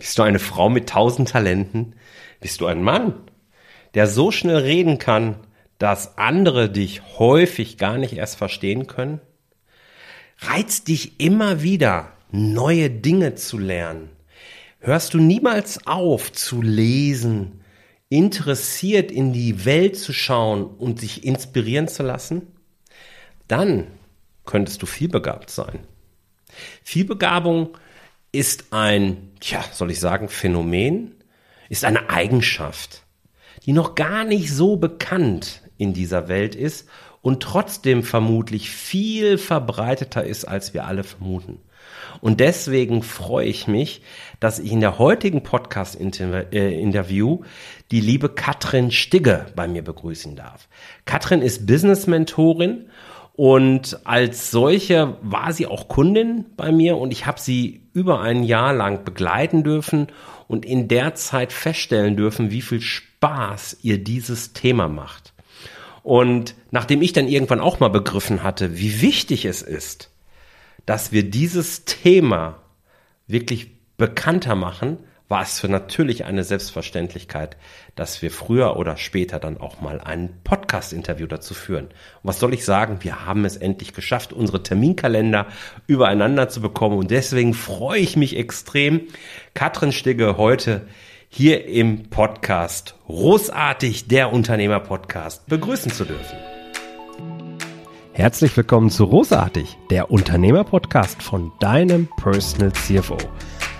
Bist du eine Frau mit tausend Talenten? Bist du ein Mann, der so schnell reden kann, dass andere dich häufig gar nicht erst verstehen können? Reizt dich immer wieder, neue Dinge zu lernen? Hörst du niemals auf zu lesen, interessiert in die Welt zu schauen und sich inspirieren zu lassen? Dann könntest du vielbegabt sein. Vielbegabung ist ein, ja, soll ich sagen, Phänomen, ist eine Eigenschaft, die noch gar nicht so bekannt in dieser Welt ist und trotzdem vermutlich viel verbreiteter ist, als wir alle vermuten. Und deswegen freue ich mich, dass ich in der heutigen Podcast-Interview äh, die liebe Katrin Stigge bei mir begrüßen darf. Katrin ist Business-Mentorin und als solche war sie auch Kundin bei mir und ich habe sie über ein Jahr lang begleiten dürfen und in der Zeit feststellen dürfen, wie viel Spaß ihr dieses Thema macht. Und nachdem ich dann irgendwann auch mal begriffen hatte, wie wichtig es ist, dass wir dieses Thema wirklich bekannter machen, war es für natürlich eine Selbstverständlichkeit, dass wir früher oder später dann auch mal ein Podcast-Interview dazu führen. Und was soll ich sagen? Wir haben es endlich geschafft, unsere Terminkalender übereinander zu bekommen. Und deswegen freue ich mich extrem, Katrin Stigge heute hier im Podcast Großartig, der Unternehmer-Podcast, begrüßen zu dürfen. Herzlich willkommen zu Großartig, der Unternehmer-Podcast von deinem Personal CFO.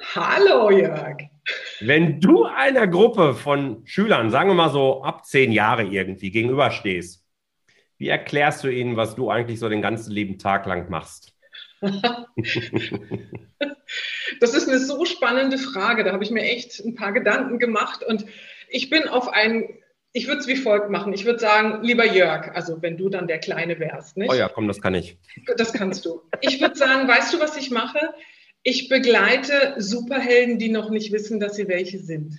Hallo Jörg. Wenn du einer Gruppe von Schülern, sagen wir mal so ab zehn Jahre irgendwie, gegenüberstehst, wie erklärst du ihnen, was du eigentlich so den ganzen lieben Tag lang machst? das ist eine so spannende Frage. Da habe ich mir echt ein paar Gedanken gemacht und ich bin auf ein, ich würde es wie folgt machen. Ich würde sagen, lieber Jörg, also wenn du dann der Kleine wärst, nicht? Oh ja, komm, das kann ich. Das kannst du. Ich würde sagen, weißt du, was ich mache? Ich begleite Superhelden, die noch nicht wissen, dass sie welche sind.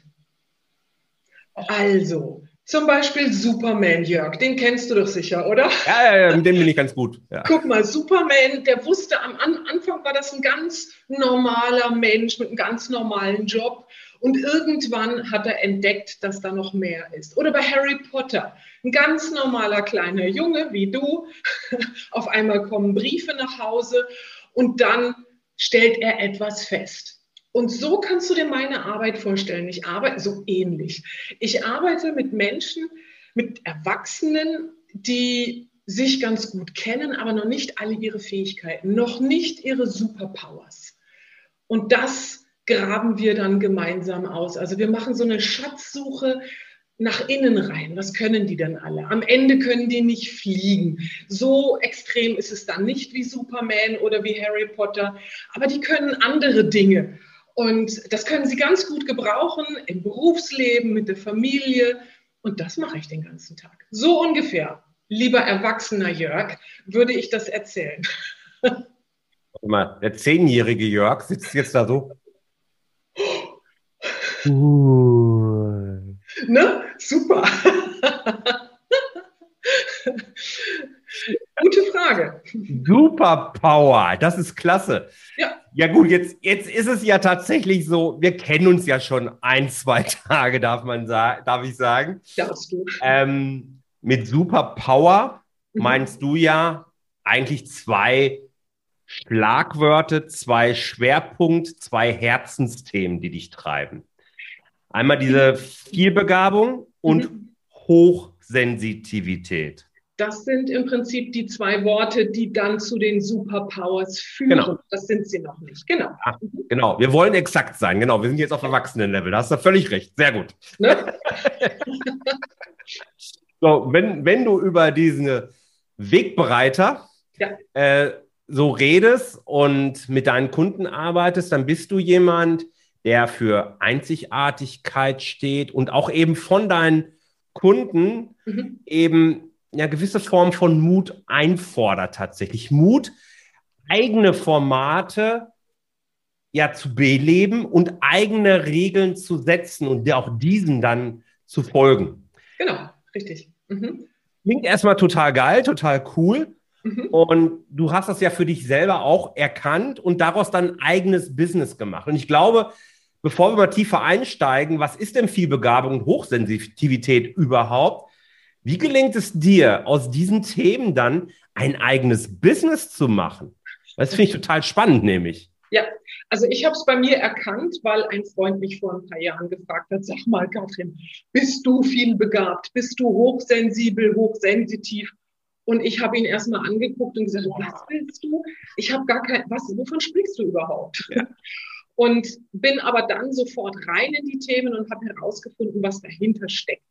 Also, zum Beispiel Superman, Jörg, den kennst du doch sicher, oder? Ja, ja, ja mit dem bin ich ganz gut. Ja. Guck mal, Superman, der wusste am Anfang war das ein ganz normaler Mensch mit einem ganz normalen Job. Und irgendwann hat er entdeckt, dass da noch mehr ist. Oder bei Harry Potter, ein ganz normaler kleiner Junge wie du. Auf einmal kommen Briefe nach Hause und dann stellt er etwas fest. Und so kannst du dir meine Arbeit vorstellen. Ich arbeite so ähnlich. Ich arbeite mit Menschen, mit Erwachsenen, die sich ganz gut kennen, aber noch nicht alle ihre Fähigkeiten, noch nicht ihre Superpowers. Und das graben wir dann gemeinsam aus. Also wir machen so eine Schatzsuche nach innen rein. Was können die denn alle? Am Ende können die nicht fliegen. So extrem ist es dann nicht wie Superman oder wie Harry Potter, aber die können andere Dinge. Und das können sie ganz gut gebrauchen im Berufsleben, mit der Familie. Und das mache ich den ganzen Tag. So ungefähr, lieber erwachsener Jörg, würde ich das erzählen. Warte mal, der zehnjährige Jörg sitzt jetzt da so. Uh. Ne? Super. Gute Frage. Superpower, das ist klasse. Ja. Ja gut, jetzt, jetzt ist es ja tatsächlich so, wir kennen uns ja schon ein, zwei Tage, darf man sagen, darf ich sagen. Darfst du. Ähm, mit Superpower mhm. meinst du ja eigentlich zwei Schlagwörter, zwei Schwerpunkt, zwei Herzensthemen, die dich treiben. Einmal diese Vielbegabung und mhm. Hochsensitivität. Das sind im Prinzip die zwei Worte, die dann zu den Superpowers führen. Genau. Das sind sie noch nicht. Genau. Ach, genau. Wir wollen exakt sein. Genau. Wir sind jetzt auf Erwachsenenlevel. Da hast du völlig recht. Sehr gut. Ne? so, wenn, wenn du über diesen Wegbereiter ja. äh, so redest und mit deinen Kunden arbeitest, dann bist du jemand, der für Einzigartigkeit steht und auch eben von deinen Kunden mhm. eben eine gewisse Form von Mut einfordert tatsächlich. Mut, eigene Formate ja zu beleben und eigene Regeln zu setzen und auch diesen dann zu folgen. Genau, richtig. Mhm. Klingt erstmal total geil, total cool. Mhm. Und du hast das ja für dich selber auch erkannt und daraus dann ein eigenes Business gemacht. Und ich glaube, bevor wir mal tiefer einsteigen, was ist denn Vielbegabung und Hochsensitivität überhaupt? Wie gelingt es dir, aus diesen Themen dann ein eigenes Business zu machen? Das finde ich total spannend, nämlich. Ja, also ich habe es bei mir erkannt, weil ein Freund mich vor ein paar Jahren gefragt hat, sag mal, Katrin, bist du viel begabt? Bist du hochsensibel, hochsensitiv? Und ich habe ihn erstmal angeguckt und gesagt, was willst du? Ich habe gar kein, was, wovon sprichst du überhaupt? Ja. Und bin aber dann sofort rein in die Themen und habe herausgefunden, was dahinter steckt.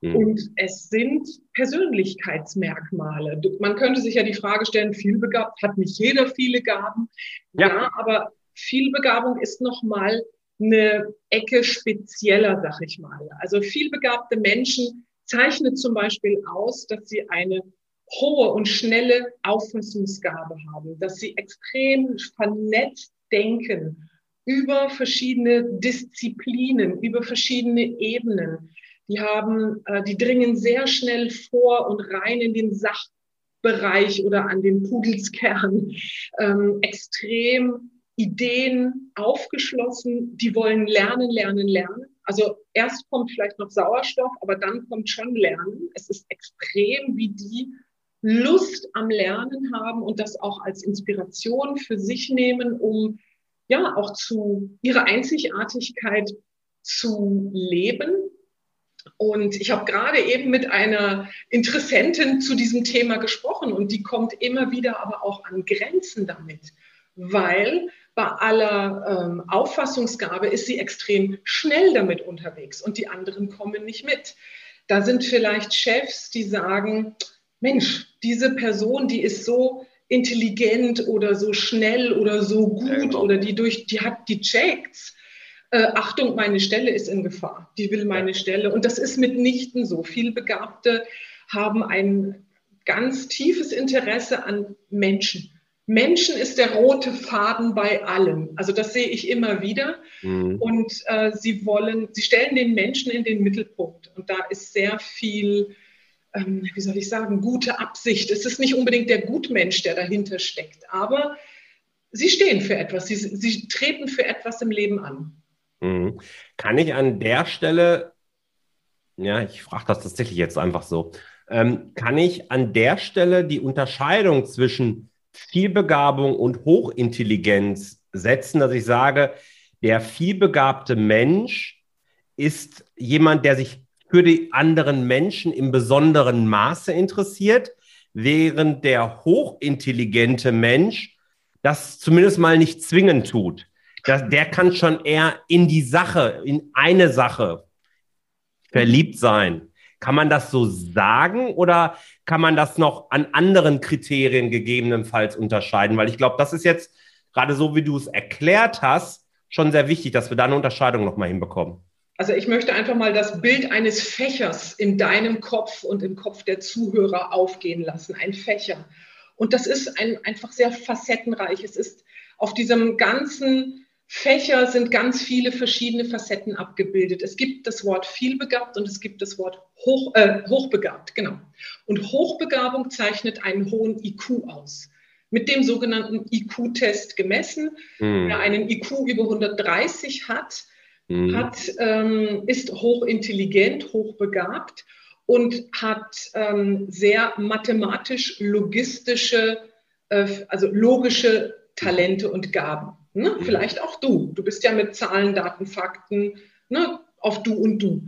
Mhm. Und es sind Persönlichkeitsmerkmale. Man könnte sich ja die Frage stellen, vielbegabt, hat nicht jeder viele Gaben? Ja, ja aber Vielbegabung ist nochmal eine Ecke spezieller, sag ich mal. Also vielbegabte Menschen zeichnet zum Beispiel aus, dass sie eine hohe und schnelle Auffassungsgabe haben, dass sie extrem vernetzt denken über verschiedene Disziplinen, über verschiedene Ebenen. Die haben, äh, die dringen sehr schnell vor und rein in den Sachbereich oder an den Pudelskern. Ähm, extrem Ideen aufgeschlossen, die wollen lernen, lernen, lernen. Also erst kommt vielleicht noch Sauerstoff, aber dann kommt schon Lernen. Es ist extrem, wie die Lust am Lernen haben und das auch als Inspiration für sich nehmen, um ja auch zu ihrer Einzigartigkeit zu leben. Und ich habe gerade eben mit einer Interessentin zu diesem Thema gesprochen und die kommt immer wieder aber auch an Grenzen damit, weil bei aller ähm, Auffassungsgabe ist sie extrem schnell damit unterwegs und die anderen kommen nicht mit. Da sind vielleicht Chefs, die sagen, Mensch, diese Person, die ist so intelligent oder so schnell oder so gut ja, genau. oder die durch, die hat die checkt. Äh, Achtung, meine Stelle ist in Gefahr. Die will meine. Stelle. Und das ist mitnichten so. Vielbegabte haben ein ganz tiefes Interesse an Menschen. Menschen ist der rote Faden bei allem. Also das sehe ich immer wieder. Mhm. Und äh, sie wollen, sie stellen den Menschen in den Mittelpunkt. Und da ist sehr viel ähm, wie soll ich sagen, gute Absicht. Es ist nicht unbedingt der Gutmensch, der dahinter steckt, aber sie stehen für etwas, sie, sie treten für etwas im Leben an. Mhm. Kann ich an der Stelle, ja, ich frage das tatsächlich jetzt einfach so, ähm, kann ich an der Stelle die Unterscheidung zwischen Vielbegabung und Hochintelligenz setzen, dass ich sage, der vielbegabte Mensch ist jemand, der sich für die anderen Menschen im besonderen Maße interessiert, während der hochintelligente Mensch das zumindest mal nicht zwingend tut. Das, der kann schon eher in die Sache, in eine Sache verliebt sein. Kann man das so sagen oder kann man das noch an anderen Kriterien gegebenenfalls unterscheiden? Weil ich glaube, das ist jetzt gerade so, wie du es erklärt hast, schon sehr wichtig, dass wir da eine Unterscheidung nochmal hinbekommen. Also ich möchte einfach mal das Bild eines Fächers in deinem Kopf und im Kopf der Zuhörer aufgehen lassen. Ein Fächer. Und das ist ein, einfach sehr facettenreich. Es ist auf diesem ganzen Fächer sind ganz viele verschiedene Facetten abgebildet. Es gibt das Wort vielbegabt und es gibt das Wort hoch, äh, hochbegabt, genau. Und Hochbegabung zeichnet einen hohen IQ aus. Mit dem sogenannten IQ-Test gemessen. Mhm. Wer einen IQ über 130 hat, mhm. hat, ähm, ist hochintelligent, hochbegabt und hat ähm, sehr mathematisch-logistische, äh, also logische Talente und Gaben. Ne? Mhm. Vielleicht auch du. Du bist ja mit Zahlen, Daten, Fakten ne? auf du und du.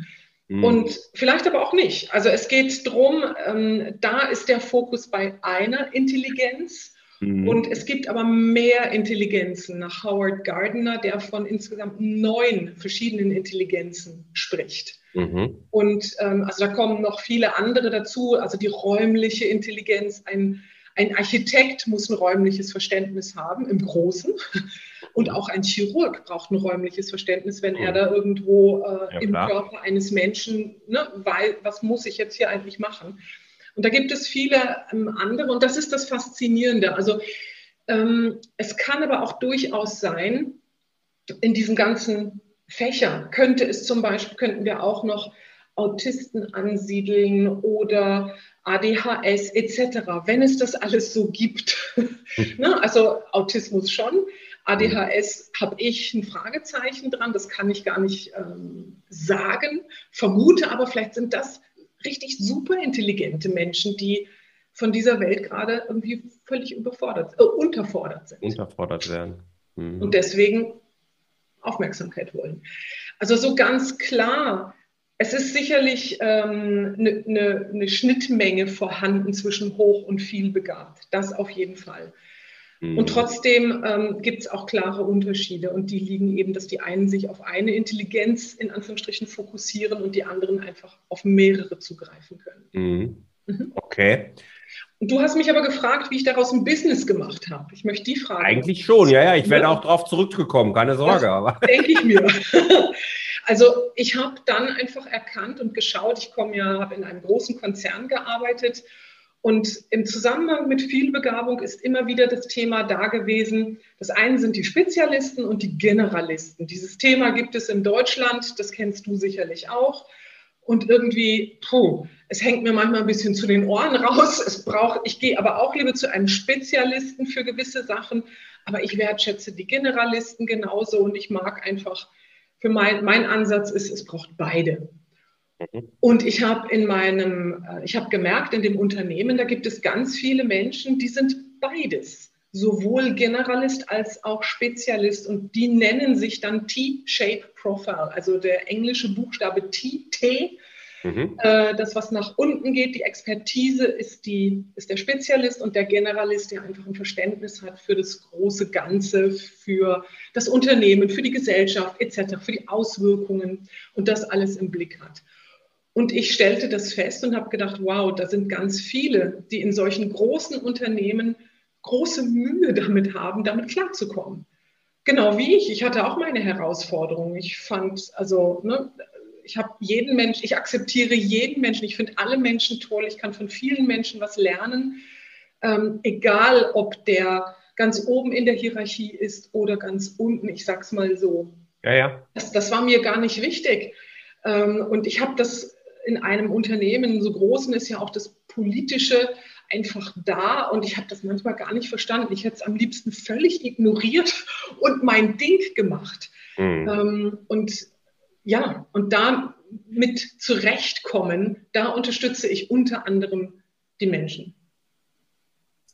Mhm. Und vielleicht aber auch nicht. Also es geht darum, ähm, da ist der Fokus bei einer Intelligenz Mhm. Und es gibt aber mehr Intelligenzen nach Howard Gardner, der von insgesamt neun verschiedenen Intelligenzen spricht. Mhm. Und ähm, also da kommen noch viele andere dazu, also die räumliche Intelligenz, ein, ein Architekt muss ein räumliches Verständnis haben, im Großen. Und auch ein Chirurg braucht ein räumliches Verständnis, wenn er da irgendwo äh, ja, im Körper eines Menschen, ne, weil, was muss ich jetzt hier eigentlich machen? Und da gibt es viele ähm, andere, und das ist das Faszinierende. Also ähm, es kann aber auch durchaus sein, in diesen ganzen Fächern könnte es zum Beispiel, könnten wir auch noch Autisten ansiedeln oder ADHS etc., wenn es das alles so gibt. ne? Also Autismus schon, ADHS habe ich ein Fragezeichen dran, das kann ich gar nicht ähm, sagen, vermute aber vielleicht sind das richtig super intelligente Menschen, die von dieser Welt gerade irgendwie völlig überfordert, äh, unterfordert sind. Unterfordert werden. Mhm. Und deswegen Aufmerksamkeit wollen. Also so ganz klar, es ist sicherlich eine ähm, ne, ne, ne Schnittmenge vorhanden zwischen hoch und viel begabt. Das auf jeden Fall. Mhm. Und trotzdem ähm, gibt es auch klare Unterschiede und die liegen eben, dass die einen sich auf eine Intelligenz in Anführungsstrichen fokussieren und die anderen einfach auf mehrere zugreifen können. Mhm. Mhm. Okay. Und du hast mich aber gefragt, wie ich daraus ein Business gemacht habe. Ich möchte die Frage. Eigentlich schon, ja, ja. Ich werde auch darauf zurückgekommen, keine Sorge. Das aber. Denke ich mir. Also ich habe dann einfach erkannt und geschaut, ich komme ja, habe in einem großen Konzern gearbeitet und im Zusammenhang mit Vielbegabung ist immer wieder das Thema da gewesen. Das eine sind die Spezialisten und die Generalisten. Dieses Thema gibt es in Deutschland, das kennst du sicherlich auch. Und irgendwie, puh, es hängt mir manchmal ein bisschen zu den Ohren raus. Es braucht, ich gehe aber auch lieber zu einem Spezialisten für gewisse Sachen. Aber ich wertschätze die Generalisten genauso und ich mag einfach, für mein, mein Ansatz ist, es braucht beide. Und ich habe in meinem, äh, ich habe gemerkt, in dem Unternehmen, da gibt es ganz viele Menschen, die sind beides, sowohl Generalist als auch Spezialist. Und die nennen sich dann T-Shape Profile, also der englische Buchstabe T, T. Mhm. Äh, das, was nach unten geht, die Expertise ist, die, ist der Spezialist und der Generalist, der einfach ein Verständnis hat für das große Ganze, für das Unternehmen, für die Gesellschaft etc., für die Auswirkungen und das alles im Blick hat. Und ich stellte das fest und habe gedacht, wow, da sind ganz viele, die in solchen großen Unternehmen große Mühe damit haben, damit klarzukommen. Genau wie ich. Ich hatte auch meine Herausforderungen. Ich fand, also, ne, ich habe jeden Menschen, ich akzeptiere jeden Menschen. Ich finde alle Menschen toll. Ich kann von vielen Menschen was lernen. Ähm, egal, ob der ganz oben in der Hierarchie ist oder ganz unten. Ich sag's mal so. Ja, ja. Das, das war mir gar nicht wichtig. Ähm, und ich habe das in einem Unternehmen, so großen ist ja auch das Politische einfach da und ich habe das manchmal gar nicht verstanden. Ich hätte es am liebsten völlig ignoriert und mein Ding gemacht. Mhm. Ähm, und ja, und da mit zurechtkommen, da unterstütze ich unter anderem die Menschen.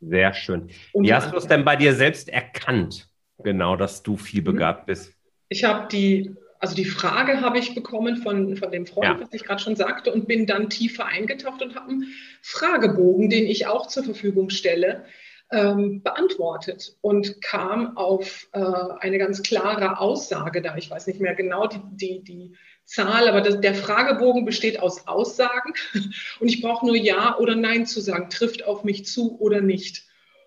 Sehr schön. Wie hast du es denn bei dir selbst erkannt, genau, dass du viel mhm. begabt bist? Ich habe die also die Frage habe ich bekommen von, von dem Freund, ja. was ich gerade schon sagte, und bin dann tiefer eingetaucht und habe einen Fragebogen, den ich auch zur Verfügung stelle, ähm, beantwortet und kam auf äh, eine ganz klare Aussage da. Ich weiß nicht mehr genau die, die, die Zahl, aber das, der Fragebogen besteht aus Aussagen und ich brauche nur Ja oder Nein zu sagen, trifft auf mich zu oder nicht.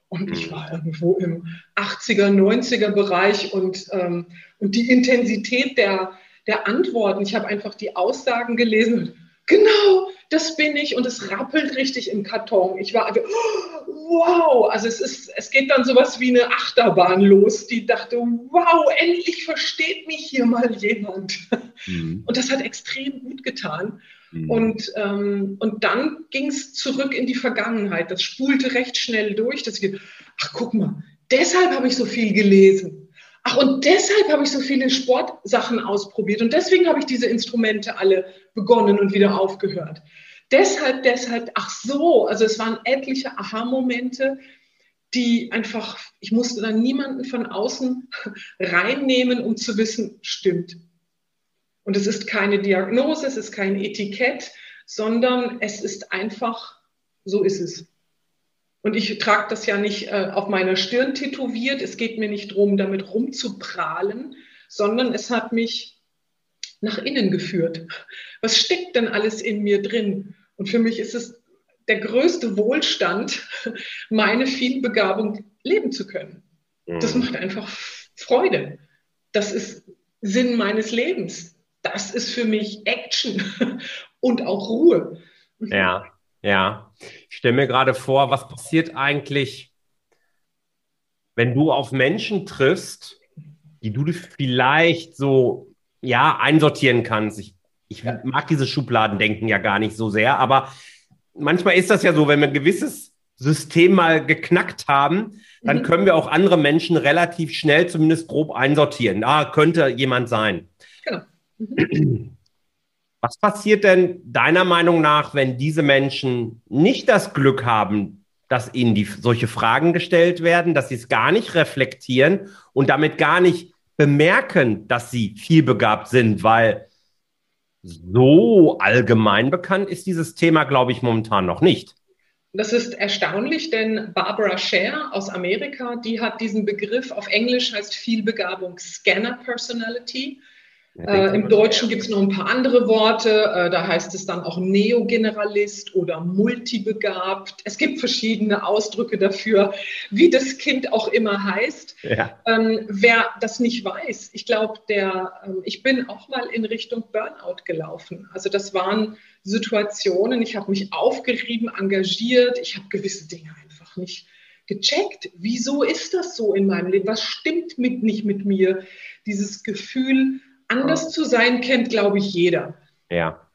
Und ich mhm. war irgendwo im 80er, 90er Bereich und, ähm, und die Intensität der, der Antworten, ich habe einfach die Aussagen gelesen und genau, das bin ich und es rappelt richtig im Karton. Ich war einfach, wow, also es ist, es geht dann sowas wie eine Achterbahn los, die dachte, wow, endlich versteht mich hier mal jemand. Mhm. Und das hat extrem gut getan. Mhm. Und, ähm, und dann ging es zurück in die Vergangenheit. Das spulte recht schnell durch. Dass ich, ach, guck mal, deshalb habe ich so viel gelesen. Ach, und deshalb habe ich so viele Sportsachen ausprobiert. Und deswegen habe ich diese Instrumente alle begonnen und wieder aufgehört. Deshalb, deshalb, ach so, also es waren etliche Aha-Momente, die einfach, ich musste dann niemanden von außen reinnehmen, um zu wissen, stimmt, und es ist keine Diagnose, es ist kein Etikett, sondern es ist einfach, so ist es. Und ich trage das ja nicht äh, auf meiner Stirn tätowiert. Es geht mir nicht darum, damit rumzuprahlen, sondern es hat mich nach innen geführt. Was steckt denn alles in mir drin? Und für mich ist es der größte Wohlstand, meine Vielbegabung leben zu können. Das mhm. macht einfach Freude. Das ist Sinn meines Lebens. Das ist für mich Action und auch Ruhe. Ja, ja. Ich stelle mir gerade vor, was passiert eigentlich, wenn du auf Menschen triffst, die du vielleicht so ja einsortieren kannst. Ich, ich mag dieses Schubladendenken ja gar nicht so sehr, aber manchmal ist das ja so, wenn wir ein gewisses System mal geknackt haben, dann mhm. können wir auch andere Menschen relativ schnell zumindest grob einsortieren. Ah, könnte jemand sein. Genau. Mhm. Was passiert denn deiner Meinung nach, wenn diese Menschen nicht das Glück haben, dass ihnen die, solche Fragen gestellt werden, dass sie es gar nicht reflektieren und damit gar nicht bemerken, dass sie vielbegabt sind, weil so allgemein bekannt ist dieses Thema, glaube ich, momentan noch nicht. Das ist erstaunlich, denn Barbara Scher aus Amerika, die hat diesen Begriff auf Englisch heißt Vielbegabung Scanner Personality. Äh, Im Deutschen gibt es noch ein paar andere Worte. Äh, da heißt es dann auch Neogeneralist oder multibegabt. Es gibt verschiedene Ausdrücke dafür, wie das Kind auch immer heißt. Ja. Ähm, wer das nicht weiß, ich glaube, der, ähm, ich bin auch mal in Richtung Burnout gelaufen. Also das waren Situationen. Ich habe mich aufgerieben, engagiert. Ich habe gewisse Dinge einfach nicht gecheckt. Wieso ist das so in meinem Leben? Was stimmt mit, nicht mit mir? Dieses Gefühl, anders zu sein kennt, glaube ich, jeder. Ja.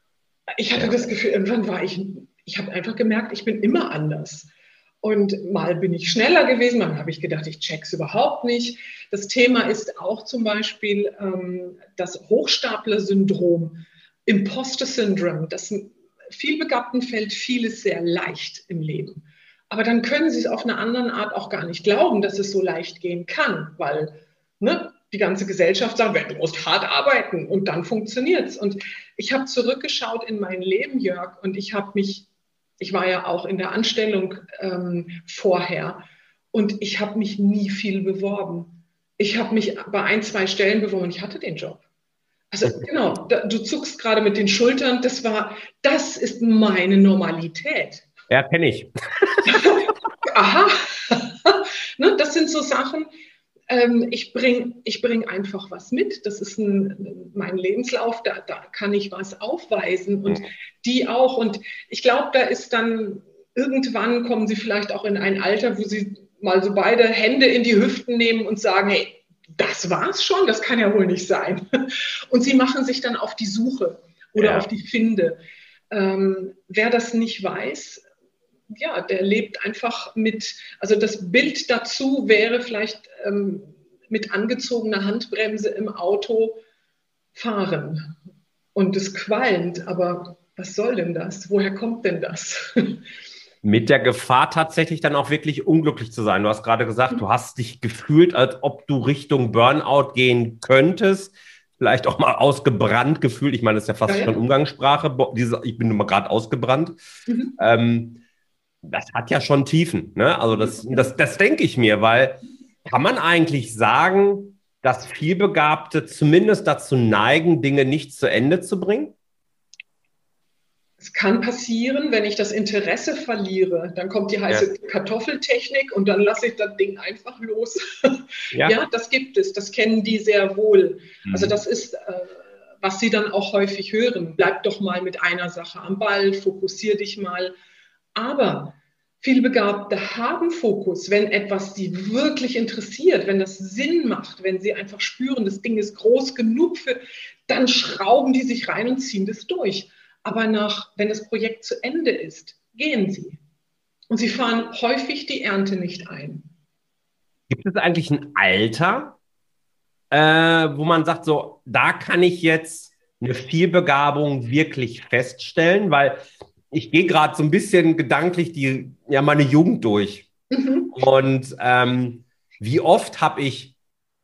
Ich hatte ja. das Gefühl, irgendwann war ich, ich habe einfach gemerkt, ich bin immer anders. Und mal bin ich schneller gewesen, dann habe ich gedacht, ich check's überhaupt nicht. Das Thema ist auch zum Beispiel ähm, das Hochstapler-Syndrom, Imposter-Syndrom. Das Vielbegabten fällt vieles sehr leicht im Leben. Aber dann können sie es auf eine andere Art auch gar nicht glauben, dass es so leicht gehen kann, weil ne, die ganze Gesellschaft sagt, du musst hart arbeiten und dann funktioniert es. Und ich habe zurückgeschaut in mein Leben, Jörg, und ich habe mich, ich war ja auch in der Anstellung ähm, vorher und ich habe mich nie viel beworben. Ich habe mich bei ein, zwei Stellen beworben und ich hatte den Job. Also genau, da, du zuckst gerade mit den Schultern. Das war, das ist meine Normalität. Ja, kenne ich. Aha. ne, das sind so Sachen, ähm, ich bringe ich bring einfach was mit. Das ist ein, mein Lebenslauf, da, da kann ich was aufweisen und mhm. die auch. Und ich glaube, da ist dann irgendwann kommen sie vielleicht auch in ein Alter, wo sie mal so beide Hände in die Hüften nehmen und sagen, hey, das war's schon, das kann ja wohl nicht sein. Und sie machen sich dann auf die Suche oder ja. auf die Finde. Ähm, wer das nicht weiß, ja, der lebt einfach mit, also das Bild dazu wäre vielleicht ähm, mit angezogener Handbremse im Auto fahren. Und es qualmt, aber was soll denn das? Woher kommt denn das? Mit der Gefahr tatsächlich dann auch wirklich unglücklich zu sein. Du hast gerade gesagt, du hast dich gefühlt, als ob du Richtung Burnout gehen könntest vielleicht auch mal ausgebrannt gefühlt. Ich meine, das ist ja fast ja, ja. schon Umgangssprache. Diese, ich bin nur mal gerade ausgebrannt. Mhm. Ähm, das hat ja schon Tiefen. Ne? Also das, das, das denke ich mir, weil kann man eigentlich sagen, dass Vielbegabte zumindest dazu neigen, Dinge nicht zu Ende zu bringen? Es kann passieren, wenn ich das Interesse verliere, dann kommt die heiße ja. Kartoffeltechnik und dann lasse ich das Ding einfach los. Ja. ja. das gibt es, das kennen die sehr wohl. Mhm. Also das ist, äh, was sie dann auch häufig hören. Bleib doch mal mit einer Sache am Ball, fokussier dich mal. Aber Vielbegabte haben Fokus, wenn etwas sie wirklich interessiert, wenn das Sinn macht, wenn sie einfach spüren, das Ding ist groß genug für, dann schrauben die sich rein und ziehen das durch. Aber nach, wenn das Projekt zu Ende ist, gehen sie. Und sie fahren häufig die Ernte nicht ein. Gibt es eigentlich ein Alter, äh, wo man sagt, so, da kann ich jetzt eine Vielbegabung wirklich feststellen? Weil ich gehe gerade so ein bisschen gedanklich die, ja, meine Jugend durch. Mhm. Und ähm, wie oft habe ich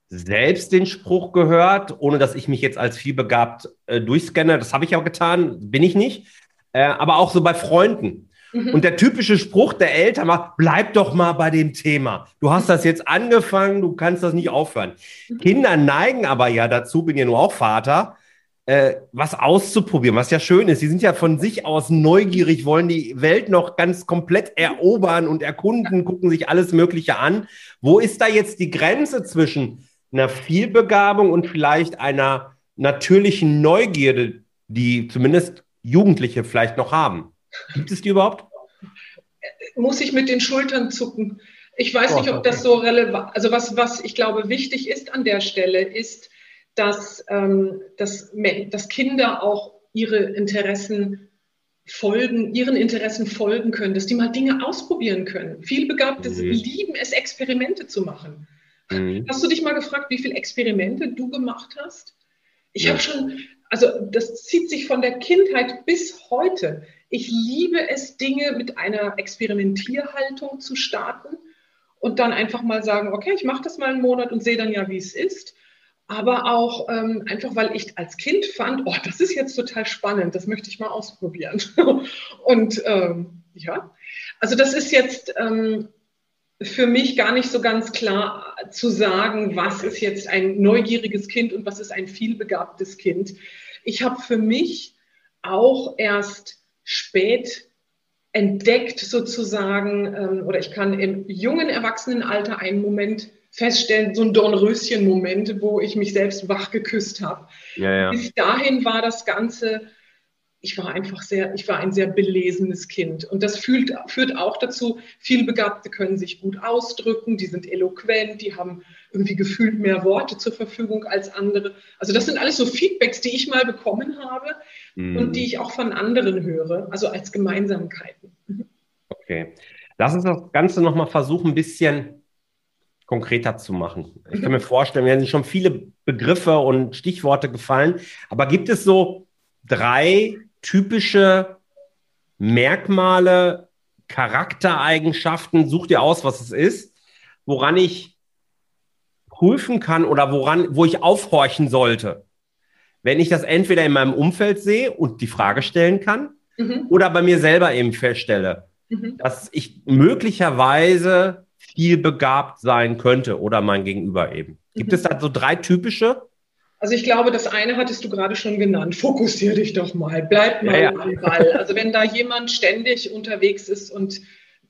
selbst den Spruch gehört, ohne dass ich mich jetzt als vielbegabt äh, durchscanne. Das habe ich auch getan, bin ich nicht. Äh, aber auch so bei Freunden. Mhm. Und der typische Spruch der Eltern war, bleib doch mal bei dem Thema. Du hast das jetzt angefangen, du kannst das nicht aufhören. Mhm. Kinder neigen aber ja dazu, bin ja nur auch Vater, äh, was auszuprobieren, was ja schön ist. Sie sind ja von sich aus neugierig, wollen die Welt noch ganz komplett erobern und erkunden, gucken sich alles Mögliche an. Wo ist da jetzt die Grenze zwischen einer Vielbegabung und vielleicht einer natürlichen Neugierde, die zumindest Jugendliche vielleicht noch haben? Gibt es die überhaupt? Muss ich mit den Schultern zucken. Ich weiß nicht, ob das so relevant, also was, was ich glaube wichtig ist an der Stelle, ist, dass, ähm, dass, dass Kinder auch ihre Interessen folgen, ihren Interessen folgen können, dass die mal Dinge ausprobieren können. Vielbegabte mhm. lieben es, Experimente zu machen. Mhm. Hast du dich mal gefragt, wie viele Experimente du gemacht hast? Ich ja. habe schon, also das zieht sich von der Kindheit bis heute. Ich liebe es, Dinge mit einer Experimentierhaltung zu starten und dann einfach mal sagen, okay, ich mache das mal einen Monat und sehe dann ja, wie es ist aber auch ähm, einfach, weil ich als Kind fand, oh, das ist jetzt total spannend, das möchte ich mal ausprobieren. und ähm, ja, also das ist jetzt ähm, für mich gar nicht so ganz klar zu sagen, was ist jetzt ein neugieriges Kind und was ist ein vielbegabtes Kind. Ich habe für mich auch erst spät entdeckt sozusagen, ähm, oder ich kann im jungen Erwachsenenalter einen Moment feststellen, so ein Dornröschen-Moment, wo ich mich selbst wach geküsst habe. Ja, ja. Bis dahin war das Ganze, ich war einfach sehr, ich war ein sehr belesenes Kind. Und das fühlt, führt auch dazu, vielbegabte können sich gut ausdrücken, die sind eloquent, die haben irgendwie gefühlt mehr Worte zur Verfügung als andere. Also das sind alles so Feedbacks, die ich mal bekommen habe mhm. und die ich auch von anderen höre, also als Gemeinsamkeiten. Okay. Lass uns das Ganze nochmal versuchen, ein bisschen konkreter zu machen. Ich kann mir vorstellen, mir sind schon viele Begriffe und Stichworte gefallen, aber gibt es so drei typische Merkmale, Charaktereigenschaften, such dir aus, was es ist, woran ich prüfen kann oder woran, wo ich aufhorchen sollte, wenn ich das entweder in meinem Umfeld sehe und die Frage stellen kann mhm. oder bei mir selber eben feststelle, mhm. dass ich möglicherweise viel begabt sein könnte oder mein Gegenüber eben. Gibt mhm. es da so drei typische? Also ich glaube, das eine hattest du gerade schon genannt. Fokussier dich doch mal, bleib mal ja, ja. am Ball. Also wenn da jemand ständig unterwegs ist und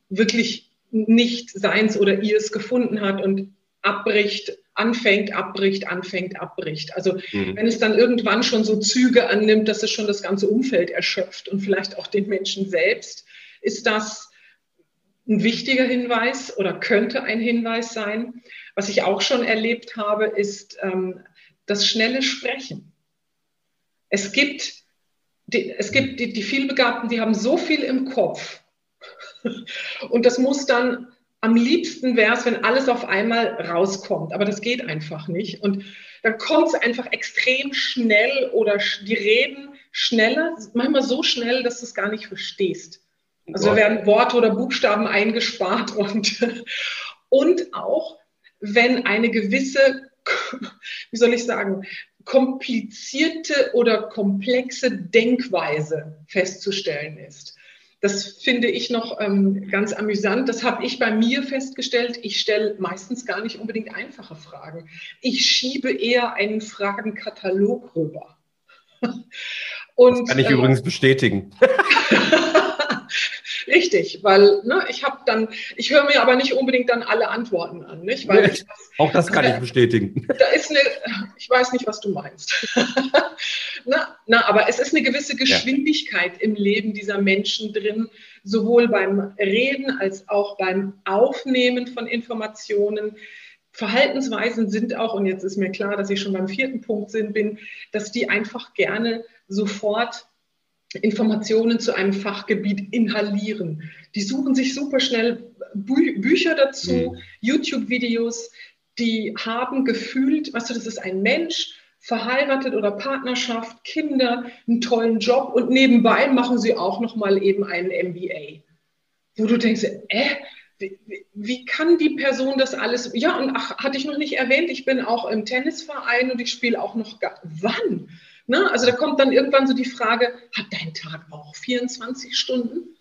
wirklich nicht seins oder ihrs gefunden hat und abbricht, anfängt, abbricht, anfängt, abbricht. Also mhm. wenn es dann irgendwann schon so Züge annimmt, dass es schon das ganze Umfeld erschöpft und vielleicht auch den Menschen selbst, ist das ein wichtiger Hinweis oder könnte ein Hinweis sein. Was ich auch schon erlebt habe, ist ähm, das schnelle Sprechen. Es gibt, die, es gibt die, die Vielbegabten, die haben so viel im Kopf. Und das muss dann am liebsten wäre es, wenn alles auf einmal rauskommt. Aber das geht einfach nicht. Und dann kommt es einfach extrem schnell oder die reden schneller, manchmal so schnell, dass du es gar nicht verstehst. Also werden Worte oder Buchstaben eingespart und, und auch wenn eine gewisse, wie soll ich sagen, komplizierte oder komplexe Denkweise festzustellen ist. Das finde ich noch ähm, ganz amüsant. Das habe ich bei mir festgestellt. Ich stelle meistens gar nicht unbedingt einfache Fragen. Ich schiebe eher einen Fragenkatalog rüber. Und, das kann ich äh, übrigens bestätigen. Richtig, weil ne, ich habe dann, ich höre mir aber nicht unbedingt dann alle Antworten an, nicht? Weil ich, auch das kann also, ich bestätigen. Da ist eine, ich weiß nicht, was du meinst. na, na, aber es ist eine gewisse Geschwindigkeit ja. im Leben dieser Menschen drin, sowohl beim Reden als auch beim Aufnehmen von Informationen. Verhaltensweisen sind auch, und jetzt ist mir klar, dass ich schon beim vierten Punkt bin, dass die einfach gerne sofort Informationen zu einem Fachgebiet inhalieren. Die suchen sich super schnell Bü Bücher dazu, mhm. YouTube-Videos, die haben gefühlt, weißt du, das ist ein Mensch, verheiratet oder Partnerschaft, Kinder, einen tollen Job und nebenbei machen sie auch noch mal eben einen MBA. Wo du denkst, äh, wie, wie, kann die Person das alles? Ja, und ach, hatte ich noch nicht erwähnt, ich bin auch im Tennisverein und ich spiele auch noch. Wann? Ne? Also da kommt dann irgendwann so die Frage, hat dein Tag auch 24 Stunden?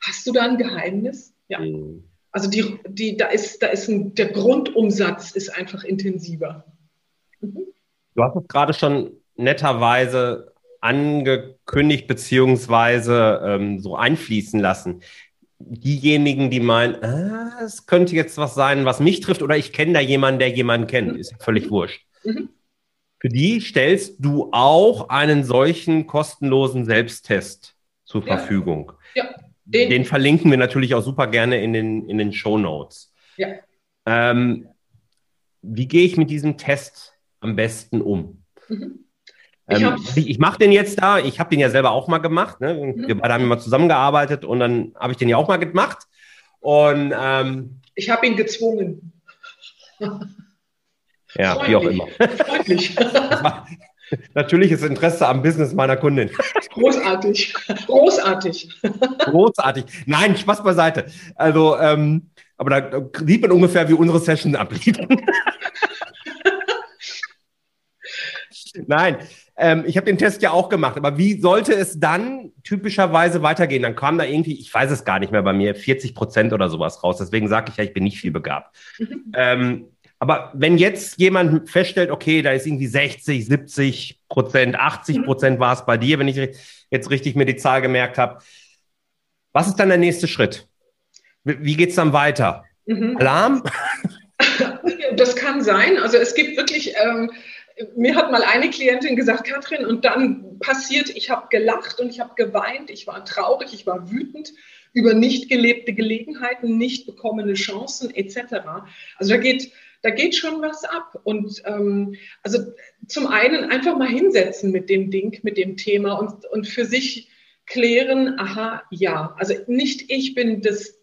Hast du da ein Geheimnis? Ja. Mhm. Also die, die, da ist, da ist ein, der Grundumsatz ist einfach intensiver. Mhm. Du hast es gerade schon netterweise angekündigt beziehungsweise ähm, so einfließen lassen. Diejenigen, die meinen, ah, es könnte jetzt was sein, was mich trifft, oder ich kenne da jemanden, der jemanden kennt, ist völlig wurscht. Mhm. Für die stellst du auch einen solchen kostenlosen Selbsttest zur ja. Verfügung. Ja. Den, den, verlinken wir natürlich auch super gerne in den, in den Show Notes. Ja. Ähm, wie gehe ich mit diesem Test am besten um? Mhm. Ich, ähm, ich mache den jetzt da, ich habe den ja selber auch mal gemacht. Ne? Mhm. Wir beide haben immer zusammengearbeitet und dann habe ich den ja auch mal gemacht. Und ähm, ich habe ihn gezwungen. Ja, Freundlich. wie auch immer. Freundlich. Natürliches Interesse am Business meiner Kundin. Großartig. Großartig. Großartig. Nein, Spaß beiseite. Also, ähm, aber da sieht man ungefähr, wie unsere Session ablief. Nein, ähm, ich habe den Test ja auch gemacht, aber wie sollte es dann typischerweise weitergehen? Dann kam da irgendwie, ich weiß es gar nicht mehr bei mir, 40 Prozent oder sowas raus. Deswegen sage ich ja, ich bin nicht viel begabt. Mhm. Ähm, aber wenn jetzt jemand feststellt, okay, da ist irgendwie 60, 70 Prozent, 80 Prozent war es bei dir, wenn ich jetzt richtig mir die Zahl gemerkt habe, was ist dann der nächste Schritt? Wie geht es dann weiter? Mhm. Alarm? Das kann sein. Also es gibt wirklich ähm, mir hat mal eine Klientin gesagt, Katrin, und dann passiert, ich habe gelacht und ich habe geweint, ich war traurig, ich war wütend über nicht gelebte Gelegenheiten, nicht bekommene Chancen etc. Also da geht, da geht schon was ab. Und ähm, also zum einen einfach mal hinsetzen mit dem Ding, mit dem Thema und, und für sich klären, aha, ja, also nicht ich bin das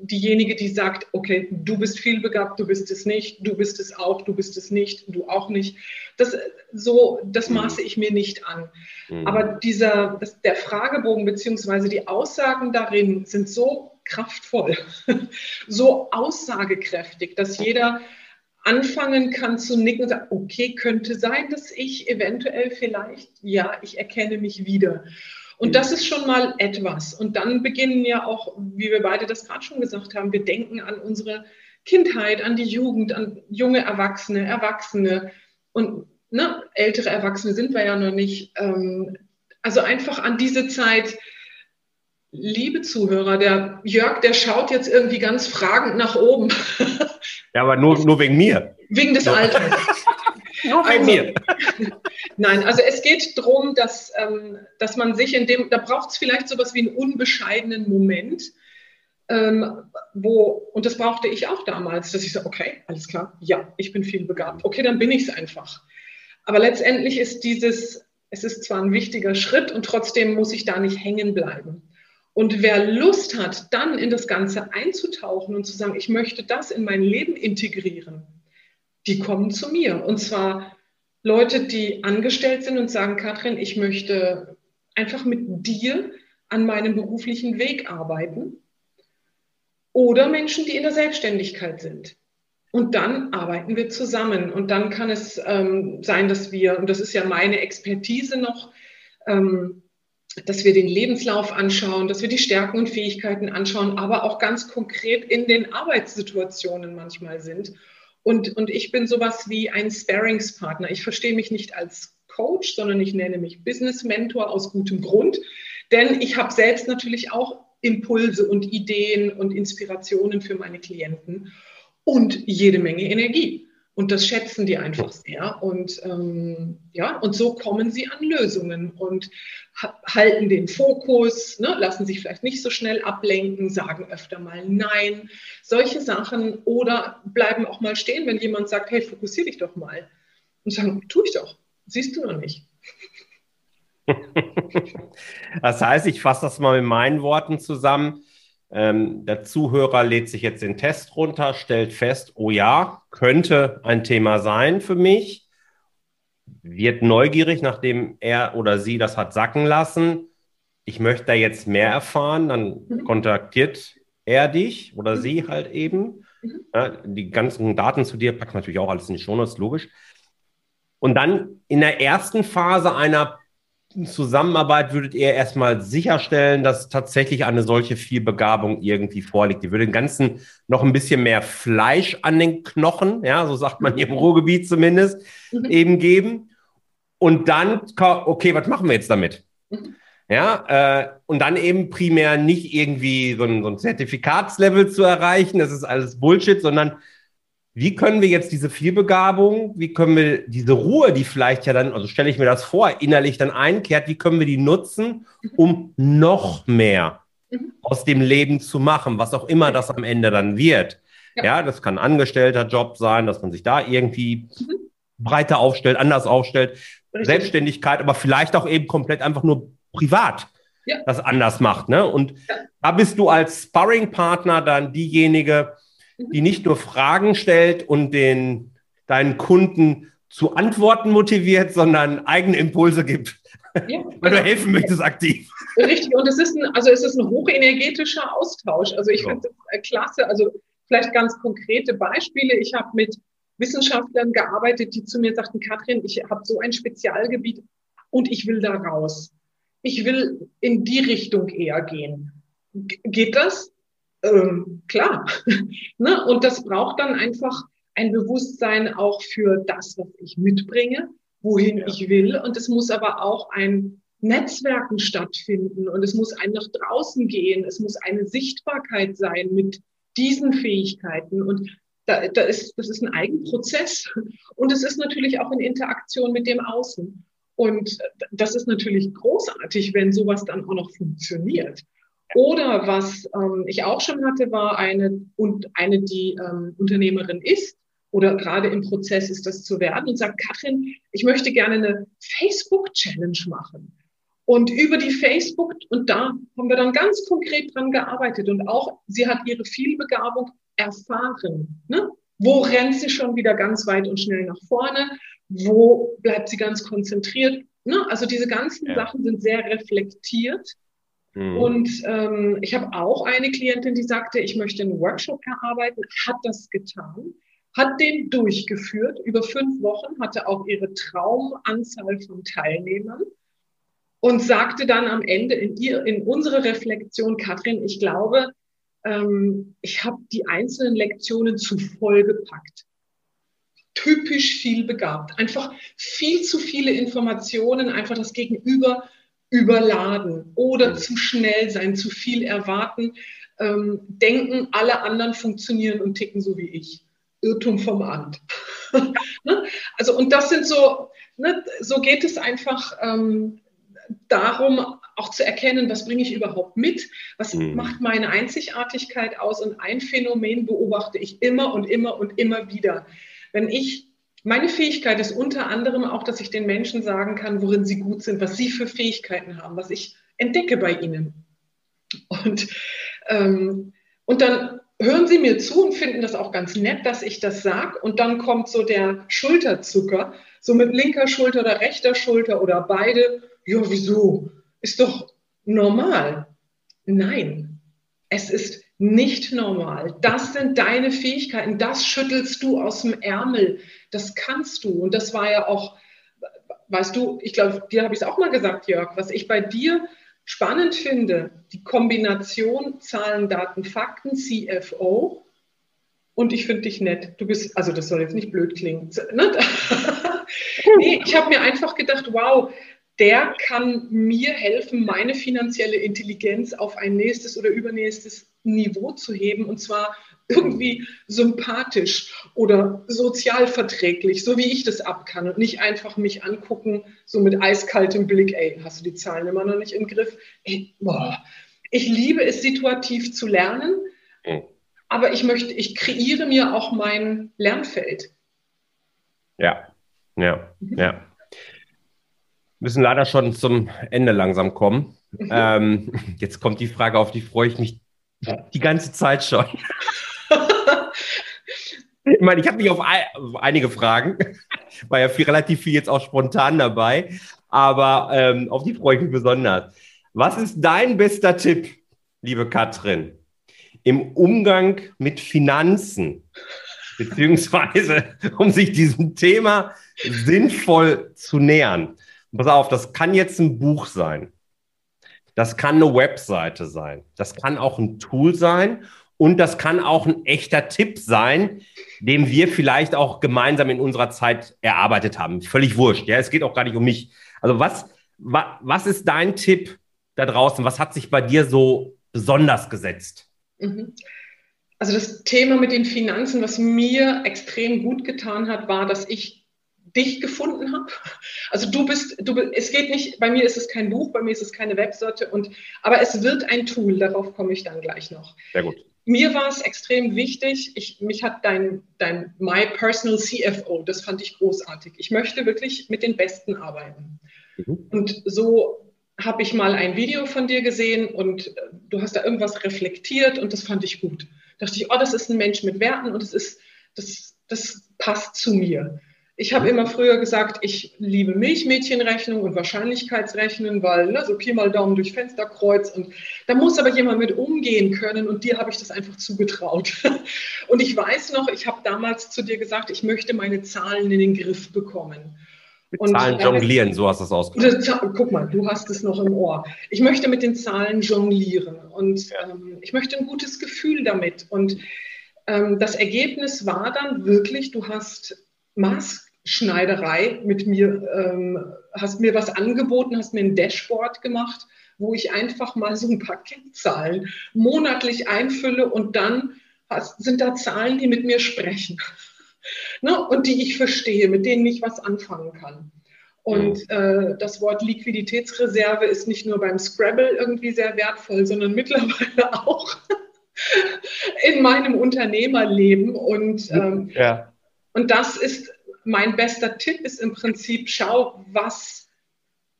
diejenige, die sagt, okay, du bist vielbegabt, du bist es nicht, du bist es auch, du bist es nicht, du auch nicht. Das, so, das mhm. maße ich mir nicht an. Mhm. Aber dieser, das, der Fragebogen beziehungsweise die Aussagen darin sind so kraftvoll, so aussagekräftig, dass jeder anfangen kann zu nicken und sagen, okay, könnte sein, dass ich eventuell vielleicht, ja, ich erkenne mich wieder. Und das ist schon mal etwas. Und dann beginnen ja auch, wie wir beide das gerade schon gesagt haben, wir denken an unsere Kindheit, an die Jugend, an junge Erwachsene, Erwachsene und ne, ältere Erwachsene sind wir ja noch nicht. Ähm, also einfach an diese Zeit. Liebe Zuhörer, der Jörg, der schaut jetzt irgendwie ganz fragend nach oben. Ja, aber nur, nur wegen mir. Wegen des Alters. Nur bei also, mir. Nein, also es geht darum, dass, ähm, dass man sich in dem, da braucht es vielleicht sowas wie einen unbescheidenen Moment, ähm, wo, und das brauchte ich auch damals, dass ich so, okay, alles klar, ja, ich bin viel begabt. Okay, dann bin ich es einfach. Aber letztendlich ist dieses, es ist zwar ein wichtiger Schritt und trotzdem muss ich da nicht hängen bleiben. Und wer Lust hat, dann in das Ganze einzutauchen und zu sagen, ich möchte das in mein Leben integrieren, die kommen zu mir. Und zwar Leute, die angestellt sind und sagen, Katrin, ich möchte einfach mit dir an meinem beruflichen Weg arbeiten. Oder Menschen, die in der Selbstständigkeit sind. Und dann arbeiten wir zusammen. Und dann kann es ähm, sein, dass wir, und das ist ja meine Expertise noch, ähm, dass wir den Lebenslauf anschauen, dass wir die Stärken und Fähigkeiten anschauen, aber auch ganz konkret in den Arbeitssituationen manchmal sind und, und ich bin sowas wie ein Sparingspartner. Ich verstehe mich nicht als Coach, sondern ich nenne mich Business Mentor aus gutem Grund, denn ich habe selbst natürlich auch Impulse und Ideen und Inspirationen für meine Klienten und jede Menge Energie. Und das schätzen die einfach sehr. Und ähm, ja, und so kommen sie an Lösungen und halten den Fokus, ne, lassen sich vielleicht nicht so schnell ablenken, sagen öfter mal Nein, solche Sachen oder bleiben auch mal stehen, wenn jemand sagt, hey, fokussier dich doch mal. Und sagen, tu ich doch, siehst du noch nicht. Das heißt, ich fasse das mal mit meinen Worten zusammen. Ähm, der Zuhörer lädt sich jetzt den Test runter, stellt fest, oh ja, könnte ein Thema sein für mich, wird neugierig, nachdem er oder sie das hat sacken lassen. Ich möchte da jetzt mehr erfahren, dann mhm. kontaktiert er dich oder mhm. sie halt eben. Mhm. Ja, die ganzen Daten zu dir packt natürlich auch alles in die Shownotes, logisch. Und dann in der ersten Phase einer Zusammenarbeit würdet ihr erstmal sicherstellen, dass tatsächlich eine solche Vielbegabung irgendwie vorliegt? Die würde dem Ganzen noch ein bisschen mehr Fleisch an den Knochen, ja, so sagt man hier im Ruhrgebiet zumindest, mhm. eben geben. und dann, okay, was machen wir jetzt damit? Mhm. Ja, äh, und dann eben primär nicht irgendwie so ein, so ein Zertifikatslevel zu erreichen, das ist alles Bullshit, sondern wie können wir jetzt diese Vielbegabung, wie können wir diese Ruhe, die vielleicht ja dann, also stelle ich mir das vor, innerlich dann einkehrt, wie können wir die nutzen, um noch mehr mhm. aus dem Leben zu machen, was auch immer das am Ende dann wird. Ja, ja das kann ein angestellter Job sein, dass man sich da irgendwie mhm. breiter aufstellt, anders aufstellt, Richtig. Selbstständigkeit, aber vielleicht auch eben komplett einfach nur privat ja. das anders macht. Ne? Und ja. da bist du als Sparring-Partner dann diejenige, die nicht nur Fragen stellt und den, deinen Kunden zu Antworten motiviert, sondern eigene Impulse gibt. Ja, weil du helfen möchtest aktiv. Richtig, und es ist ein, also es ist ein hochenergetischer Austausch. Also ich ja. finde es klasse. Also vielleicht ganz konkrete Beispiele. Ich habe mit Wissenschaftlern gearbeitet, die zu mir sagten, Katrin, ich habe so ein Spezialgebiet und ich will da raus ich will in die Richtung eher gehen. G geht das? Ähm, klar. ne? Und das braucht dann einfach ein Bewusstsein auch für das, was ich mitbringe, wohin ja. ich will. Und es muss aber auch ein Netzwerken stattfinden und es muss ein nach draußen gehen. Es muss eine Sichtbarkeit sein mit diesen Fähigkeiten. Und da, da ist, das ist ein Eigenprozess. Und es ist natürlich auch in Interaktion mit dem Außen. Und das ist natürlich großartig, wenn sowas dann auch noch funktioniert. Oder was ähm, ich auch schon hatte, war eine und eine, die ähm, Unternehmerin ist oder gerade im Prozess ist, das zu werden und sagt, Katrin, ich möchte gerne eine Facebook-Challenge machen. Und über die Facebook, und da haben wir dann ganz konkret dran gearbeitet und auch sie hat ihre Vielbegabung erfahren. Ne? Wo rennt sie schon wieder ganz weit und schnell nach vorne? Wo bleibt sie ganz konzentriert? Ne? Also diese ganzen ja. Sachen sind sehr reflektiert. Mhm. Und ähm, ich habe auch eine Klientin, die sagte, ich möchte einen Workshop erarbeiten, hat das getan, hat den durchgeführt über fünf Wochen, hatte auch ihre Traumanzahl von Teilnehmern und sagte dann am Ende in, ihr, in unsere Reflexion, Katrin, ich glaube, ähm, ich habe die einzelnen Lektionen zu voll gepackt. Typisch viel begabt. Einfach viel zu viele Informationen, einfach das Gegenüber überladen oder zu schnell sein, zu viel erwarten, ähm, denken, alle anderen funktionieren und ticken so wie ich. Irrtum vom Amt. ne? Also, und das sind so, ne, so geht es einfach ähm, darum, auch zu erkennen, was bringe ich überhaupt mit, was mhm. macht meine Einzigartigkeit aus. Und ein Phänomen beobachte ich immer und immer und immer wieder. Wenn ich, meine Fähigkeit ist unter anderem auch, dass ich den Menschen sagen kann, worin sie gut sind, was sie für Fähigkeiten haben, was ich entdecke bei ihnen. Und, ähm, und dann hören sie mir zu und finden das auch ganz nett, dass ich das sage. Und dann kommt so der Schulterzucker, so mit linker Schulter oder rechter Schulter oder beide. Ja, wieso? ist doch normal. Nein, es ist nicht normal. Das sind deine Fähigkeiten. Das schüttelst du aus dem Ärmel. Das kannst du. Und das war ja auch, weißt du, ich glaube, dir habe ich es auch mal gesagt, Jörg, was ich bei dir spannend finde, die Kombination Zahlen, Daten, Fakten, CFO. Und ich finde dich nett. Du bist, also das soll jetzt nicht blöd klingen. Ne? nee, ich habe mir einfach gedacht, wow, der kann mir helfen, meine finanzielle Intelligenz auf ein nächstes oder übernächstes Niveau zu heben und zwar irgendwie sympathisch oder sozialverträglich, so wie ich das ab kann und nicht einfach mich angucken, so mit eiskaltem Blick, ey, hast du die Zahlen immer noch nicht im Griff? Ey, boah. Ich liebe es, situativ zu lernen, hm. aber ich möchte, ich kreiere mir auch mein Lernfeld. Ja, ja, mhm. ja müssen leider schon zum Ende langsam kommen. Mhm. Ähm, jetzt kommt die Frage, auf die freue ich mich die ganze Zeit schon. ich meine, ich habe mich auf, auf, einige Fragen, war ja viel, relativ viel jetzt auch spontan dabei, aber ähm, auf die freue ich mich besonders. Was ist dein bester Tipp, liebe Katrin, im Umgang mit Finanzen? Beziehungsweise, um sich diesem Thema sinnvoll zu nähern. Pass auf, das kann jetzt ein Buch sein. Das kann eine Webseite sein. Das kann auch ein Tool sein Und das kann auch ein echter Tipp sein, den wir vielleicht auch gemeinsam in unserer Zeit erarbeitet haben. Völlig wurscht. Ja, es geht auch gar nicht um mich. Also was, wa, was ist dein Tipp da draußen? Was hat sich bei dir so besonders gesetzt? Mhm. Also das Thema mit den Finanzen, was mir extrem gut getan hat, war, dass ich dich gefunden habe. Also du bist, du, es geht nicht, bei mir ist es kein Buch, bei mir ist es keine Webseite, und, aber es wird ein Tool, darauf komme ich dann gleich noch. Sehr gut. Mir war es extrem wichtig, ich, mich hat dein, dein My Personal CFO, das fand ich großartig. Ich möchte wirklich mit den Besten arbeiten. Mhm. Und so habe ich mal ein Video von dir gesehen und äh, du hast da irgendwas reflektiert und das fand ich gut. Da dachte ich, oh, das ist ein Mensch mit Werten und das ist, das, das passt zu mir. Ich habe immer früher gesagt, ich liebe Milchmädchenrechnung und Wahrscheinlichkeitsrechnen, weil ne, so Pi mal Daumen durch Fensterkreuz und da muss aber jemand mit umgehen können und dir habe ich das einfach zugetraut. Und ich weiß noch, ich habe damals zu dir gesagt, ich möchte meine Zahlen in den Griff bekommen. Mit und Zahlen jonglieren, so hast du es ausgedrückt. Guck mal, du hast es noch im Ohr. Ich möchte mit den Zahlen jonglieren und ähm, ich möchte ein gutes Gefühl damit. Und ähm, das Ergebnis war dann wirklich, du hast Maßschneiderei mit mir, ähm, hast mir was angeboten, hast mir ein Dashboard gemacht, wo ich einfach mal so ein paar Kennzahlen monatlich einfülle und dann hast, sind da Zahlen, die mit mir sprechen ne, und die ich verstehe, mit denen ich was anfangen kann. Und mhm. äh, das Wort Liquiditätsreserve ist nicht nur beim Scrabble irgendwie sehr wertvoll, sondern mittlerweile auch in meinem Unternehmerleben. Und, ähm, ja. und das ist mein bester Tipp, ist im Prinzip, schau, was,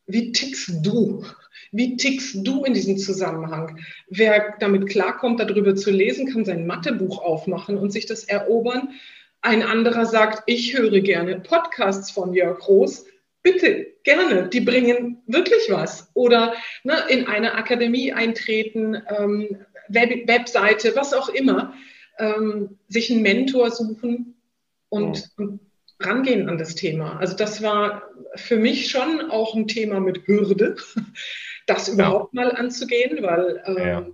wie tickst du? Wie tickst du in diesem Zusammenhang? Wer damit klarkommt, darüber zu lesen, kann sein Mathebuch aufmachen und sich das erobern. Ein anderer sagt, ich höre gerne Podcasts von Jörg Groß. Bitte, gerne, die bringen wirklich was. Oder ne, in eine Akademie eintreten, ähm, Web Webseite, was auch immer. Ähm, sich einen Mentor suchen und, und rangehen an das Thema. Also das war für mich schon auch ein Thema mit Hürde, das überhaupt ja. mal anzugehen, weil ähm, ja.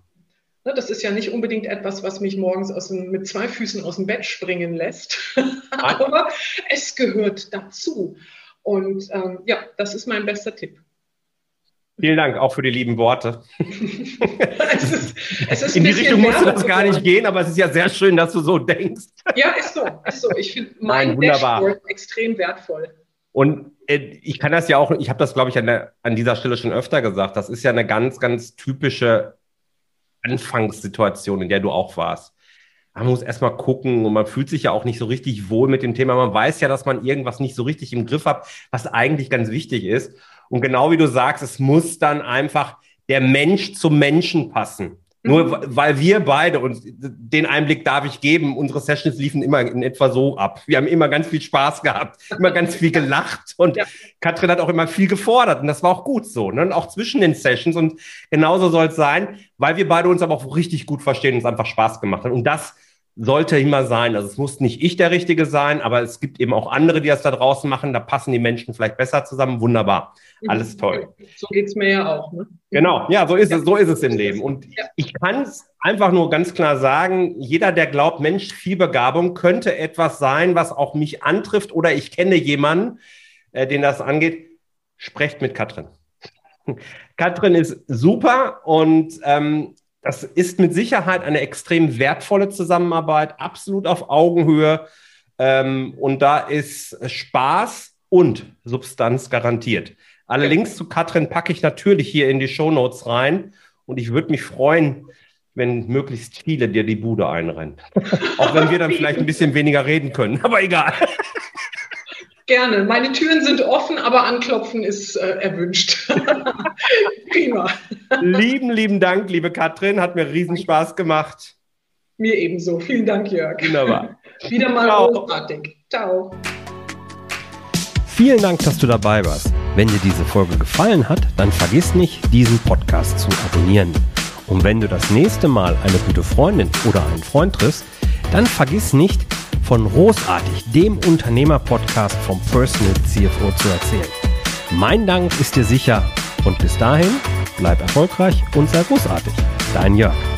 Ne, das ist ja nicht unbedingt etwas, was mich morgens aus dem, mit zwei Füßen aus dem Bett springen lässt, aber es gehört dazu. Und ähm, ja, das ist mein bester Tipp. Vielen Dank auch für die lieben Worte. es ist, es ist In die Richtung musst du das gar nicht gehen, aber es ist ja sehr schön, dass du so denkst. ja, ist so, ist so. Ich finde mein Nein, Dashboard extrem wertvoll. Und äh, ich kann das ja auch, ich habe das, glaube ich, an, der, an dieser Stelle schon öfter gesagt, das ist ja eine ganz, ganz typische Anfangssituation, in der du auch warst. Man muss erstmal gucken und man fühlt sich ja auch nicht so richtig wohl mit dem Thema. Man weiß ja, dass man irgendwas nicht so richtig im Griff hat, was eigentlich ganz wichtig ist. Und genau wie du sagst, es muss dann einfach der Mensch zum Menschen passen. Nur mhm. weil wir beide, und den Einblick darf ich geben, unsere Sessions liefen immer in etwa so ab. Wir haben immer ganz viel Spaß gehabt, immer ganz viel gelacht und ja. Katrin hat auch immer viel gefordert und das war auch gut so. Ne? Und auch zwischen den Sessions und genauso soll es sein, weil wir beide uns aber auch richtig gut verstehen und es einfach Spaß gemacht hat. Und das sollte immer sein. Also es muss nicht ich der Richtige sein, aber es gibt eben auch andere, die das da draußen machen. Da passen die Menschen vielleicht besser zusammen. Wunderbar. Alles toll. So geht's mir ja auch. Ne? Genau, ja, so ist ja. es, so ist es im Leben. Und ja. ich kann es einfach nur ganz klar sagen, jeder, der glaubt, Mensch, viel Begabung könnte etwas sein, was auch mich antrifft oder ich kenne jemanden, äh, den das angeht, sprecht mit Katrin. Katrin ist super und ähm, das ist mit Sicherheit eine extrem wertvolle Zusammenarbeit, absolut auf Augenhöhe. Ähm, und da ist Spaß und Substanz garantiert. Alle Links zu Katrin packe ich natürlich hier in die Show Notes rein. Und ich würde mich freuen, wenn möglichst viele dir die Bude einrennen. Auch wenn wir dann vielleicht ein bisschen weniger reden können, aber egal. Gerne. Meine Türen sind offen, aber anklopfen ist äh, erwünscht. Prima. Lieben, lieben Dank, liebe Katrin. Hat mir riesen Spaß gemacht. Mir ebenso. Vielen Dank, Jörg. Wunderbar. Wieder mal Ciao. großartig. Ciao. Vielen Dank, dass du dabei warst. Wenn dir diese Folge gefallen hat, dann vergiss nicht, diesen Podcast zu abonnieren. Und wenn du das nächste Mal eine gute Freundin oder einen Freund triffst, dann vergiss nicht, von Großartig, dem Unternehmer-Podcast vom Personal CFO zu erzählen. Mein Dank ist dir sicher und bis dahin bleib erfolgreich und sei großartig. Dein Jörg.